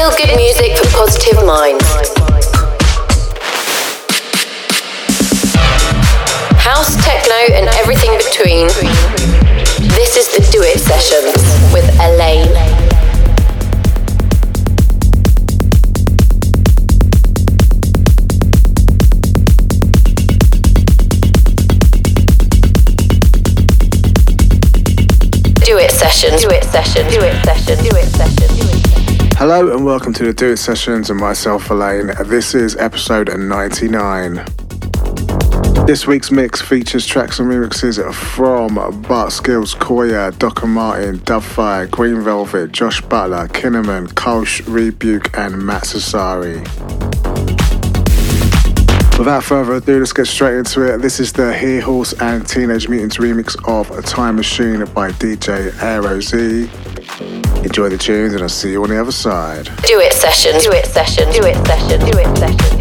Feel good music for positive minds. House, techno, and everything between. This is the Do It Sessions with Elaine. Do It Sessions. Do It Sessions. Do It Sessions. Do It Sessions. Hello and welcome to the Do It Sessions and myself, Elaine. This is episode 99. This week's mix features tracks and remixes from Bart Skils, Koya, Docker Martin, Dubfire, Green Velvet, Josh Butler, Kinnaman, Kolsch, Rebuke, and Matt Sassari. Without further ado, let's get straight into it. This is the Here Horse and Teenage Mutants remix of A Time Machine by DJ Aero Z. Enjoy the tunes and I'll see you on the other side. Do it session. Do it session. Do it session. Do it sessions.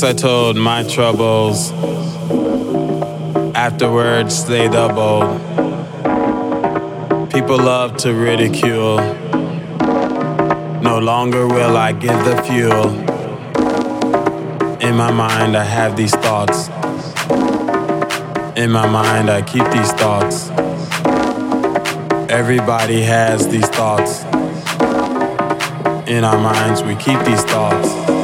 Once I told my troubles, afterwards they doubled. People love to ridicule. No longer will I give the fuel. In my mind, I have these thoughts. In my mind, I keep these thoughts. Everybody has these thoughts. In our minds, we keep these thoughts.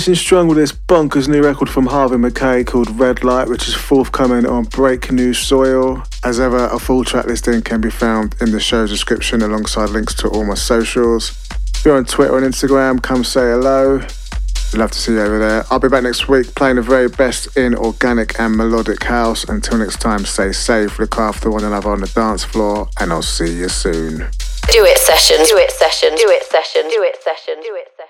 Finishing strong with this bonkers new record from Harvey McKay called Red Light, which is forthcoming on Break New Soil. As ever, a full track listing can be found in the show's description alongside links to all my socials. If you're on Twitter and Instagram, come say hello. We'd love to see you over there. I'll be back next week playing the very best in organic and melodic house. Until next time, stay safe, look after one another on the dance floor, and I'll see you soon. Do it session, do it session, do it session, do it session, do it session.